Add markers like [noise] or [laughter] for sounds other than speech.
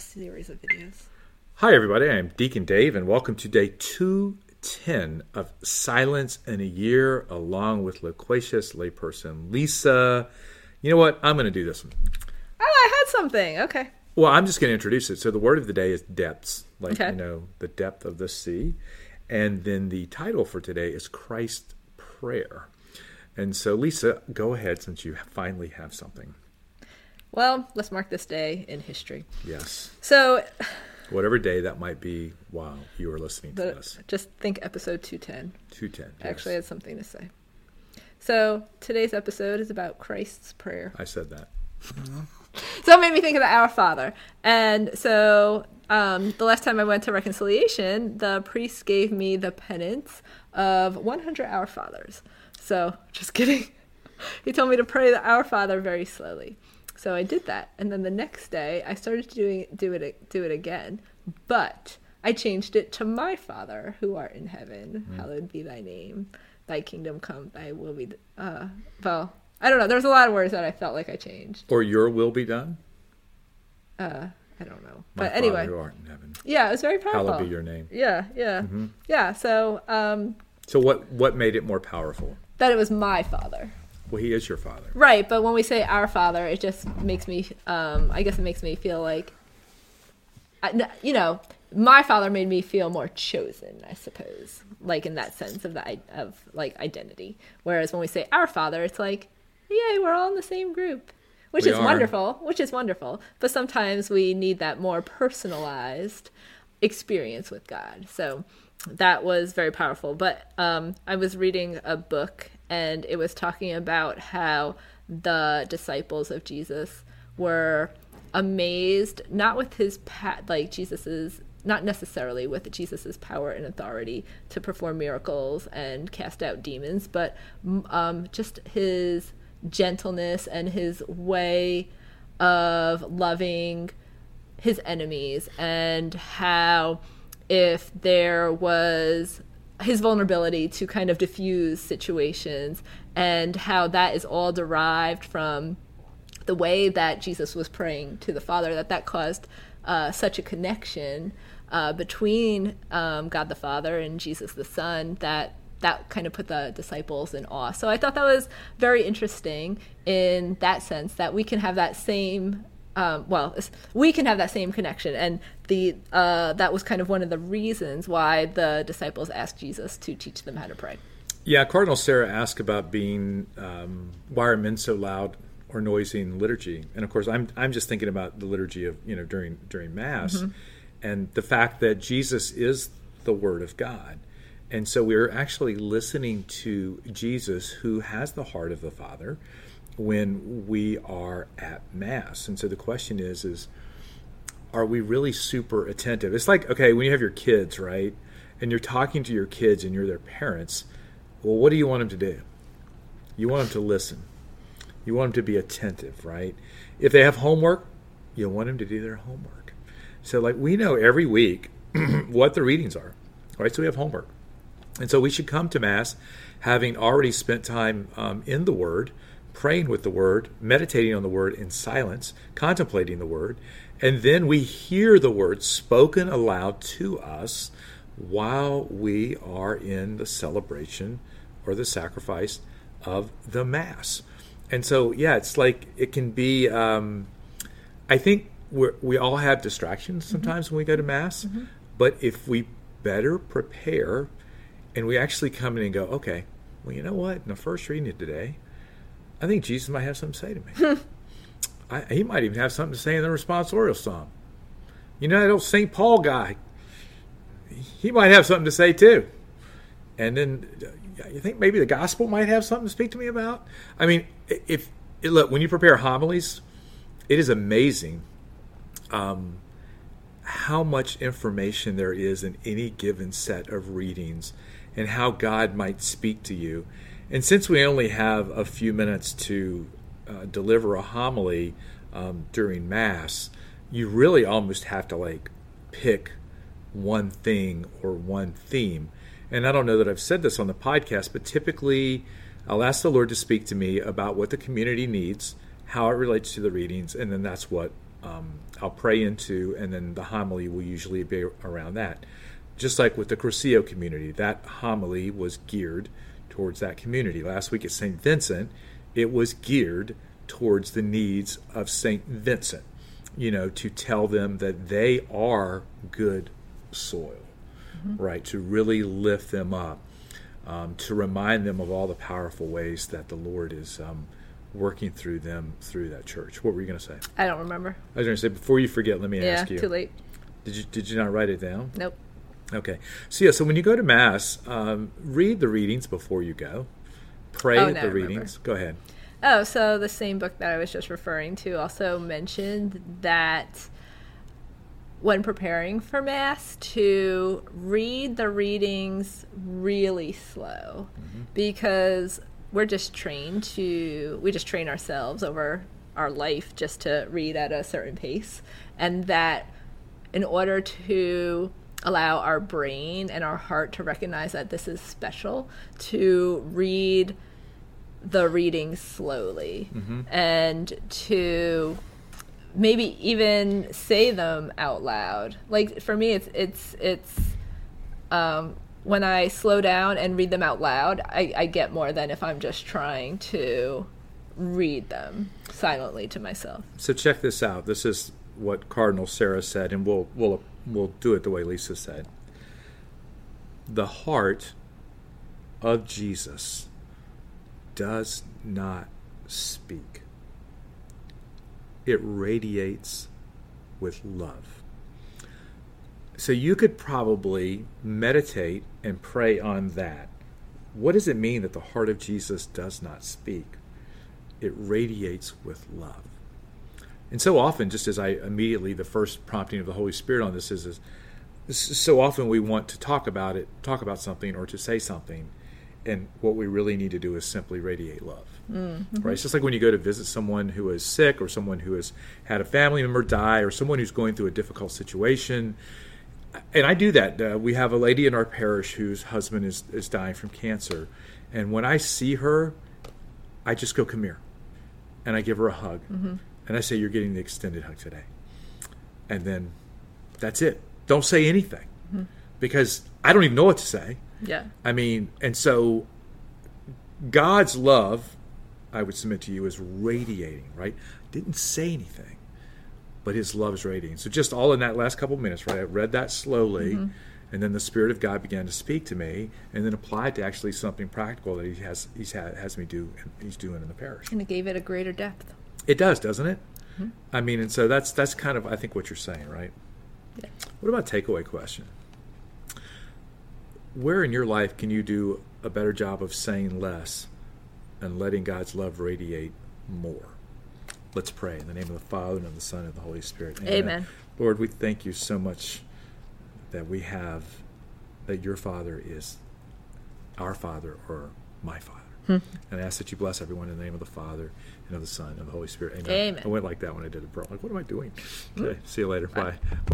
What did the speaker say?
series of videos. Hi, everybody. I'm Deacon Dave, and welcome to day 210 of Silence in a Year, along with loquacious layperson Lisa. You know what? I'm going to do this one. Oh, I had something. Okay. Well, I'm just going to introduce it. So, the word of the day is depths, like, Okay. you know, the depth of the sea. And then the title for today is Christ Prayer. And so, Lisa, go ahead since you finally have something. Well, let's mark this day in history. Yes. So, Whatever day that might be while you are listening to this. just think episode 210. 210. I actually had something to say. So, today's episode is about Christ's Prayer. I said that. [laughs] So it made me think of the Our Father. And so um, the last time I went to reconciliation, the priest gave me the penance of 100 Our Fathers. So just [laughs] kidding. He told me to pray the Our Father very slowly. So I did that, and then the next day I started doing do it do it again, but I changed it to my Father who art in heaven, hallowed be thy name, thy kingdom come, thy will be. Uh, well, I don't know. There was a lot of words that I felt like I changed. Or your will be done. Uh, I don't know. My but anyway, who art in heaven. yeah, it was very powerful. Hallowed be your name. Yeah, yeah, Mm-hmm. yeah. So um, So what what made it more powerful? that it was my father, Well, he is your father. right? But when we say our father, it just makes me. Um, I guess it makes me feel like, you know, my father made me feel more chosen. I suppose, like in that sense of the of like identity. Whereas when we say our father, it's like, yay, we're all in the same group. Which We is are. wonderful, which is wonderful. But sometimes we need that more personalized experience with God. So that was very powerful. But um, I was reading a book and it was talking about how the disciples of Jesus were amazed, not with his pa- like Jesus's not necessarily with Jesus's power and authority to perform miracles and cast out demons, but um, just his gentleness and his way of loving his enemies and how if there was his vulnerability to kind of diffuse situations and how that is all derived from the way that Jesus was praying to the Father that that caused uh, such a connection uh, between um, God the Father and Jesus the Son that that kind of put the disciples in awe. So I thought that was very interesting in that sense that we can have that same. Um, well, we can have that same connection, and the uh, that was kind of one of the reasons why the disciples asked Jesus to teach them how to pray. Yeah, Cardinal Sarah asked about being um, why are men so loud or noisy in liturgy, and of course, I'm I'm just thinking about the liturgy of you know during during Mass, and the fact that Jesus is the Word of God, and so we're actually listening to Jesus, who has the heart of the Father, when we are at Mass, and so the question is is are we really super attentive? It's like, okay, when you have your kids, right? And you're talking to your kids and you're their parents, well, what do you want them to do? You want them to listen. You want them to be attentive, right? If they have homework, you want them to do their homework. So, like, we know every week [clears throat] what the readings are, right? So we have homework. And so we should come to Mass having already spent time um, in the Word, praying with the Word, meditating on the Word in silence, contemplating the Word, and then we hear the Word spoken aloud to us while we are in the celebration or the sacrifice of the Mass. And so, yeah, it's like it can be. Um, I think we're, we all have distractions sometimes when we go to Mass, but if we better prepare and we actually come in and go, okay, well, you know what? In the first reading of today, I think Jesus might have something to say to me. [laughs] I, he might even have something to say in the responsorial psalm. You know that old St. Paul guy, he might have something to say too. And then uh, you think maybe the gospel might have something to speak to me about? I mean, if look, when you prepare homilies, it is amazing um, how much information there is in any given set of readings and how God might speak to you. And since we only have a few minutes to uh, deliver a homily um, during Mass, you really almost have to like pick one thing or one theme. And I don't know that I've said this on the podcast, but typically I'll ask the Lord to speak to me about what the community needs, how it relates to the readings, and then that's what um, I'll pray into, and then the homily will usually be around that. Just like with the Cursillo community, that homily was geared towards that community. Last week at St. Vincent, it was geared towards the needs of St. Vincent, you know, to tell them that they are good soil, mm-hmm. right? To really lift them up, um, to remind them of all the powerful ways that the Lord is um, working through them through that church. What were you going to say? I don't remember. I was going to say before you forget, let me yeah, ask you. too late. Did you did you not write it down? Nope. Okay. So yeah, so when you go to mass, um, read the readings before you go. Pray Oh, at the readings. Go ahead. Oh, so the same book that I was just referring to also mentioned that when preparing for Mass, to read the readings really slow because we're just trained to, we just train ourselves over our life just to read at a certain pace. And that in order to allow our brain and our heart to recognize that this is special, to read the reading slowly and to maybe even say them out loud. Like for me, it's it's it's um, when I slow down and read them out loud, I, I get more than if I'm just trying to read them silently to myself. So check this out. This is what Cardinal Sarah said, and we'll we'll we'll do it the way Lisa said. The heart of Jesus does not speak. It radiates with love. So you could probably meditate and pray on that. What does it mean that the heart of Jesus does not speak? It radiates with love. And so often, just as I immediately, the first prompting of the Holy Spirit on this is, is, is so often we want to talk about it, talk about something, or to say something, and what we really need to do is simply radiate love. Mm-hmm. Right? It's just like when you go to visit someone who is sick, or someone who has had a family member die, or someone who's going through a difficult situation. And I do that. Uh, we have a lady in our parish whose husband is, is dying from cancer. And when I see her, I just go, come here. And I give her a hug. And I say, You're getting the extended hug today. And then that's it. Don't say anything mm-hmm. because I don't even know what to say. Yeah. I mean, and so God's love, I would submit to you, is radiating, right? Didn't say anything, but his love is radiating. So just all in that last couple of minutes, right? I read that slowly. Mm-hmm. And then the Spirit of God began to speak to me, and then applied to actually something practical that He has He's had, has me do, He's doing in the parish. And it gave it a greater depth. It does, doesn't it? Mm-hmm. I mean, and so that's that's kind of I think what you're saying, right? Yeah. What about takeaway question? Where in your life can you do a better job of saying less and letting God's love radiate more? Let's pray in the name of the Father and of the Son and of the Holy Spirit. Amen. Lord, we thank you so much that we have that your Father is our Father or my Father. Hmm. And I ask that you bless everyone in the name of the Father and of the Son and of the Holy Spirit. Amen. Amen. I went like that when I did it, bro. Like, what am I doing? Hmm. Okay. See you later. Bye.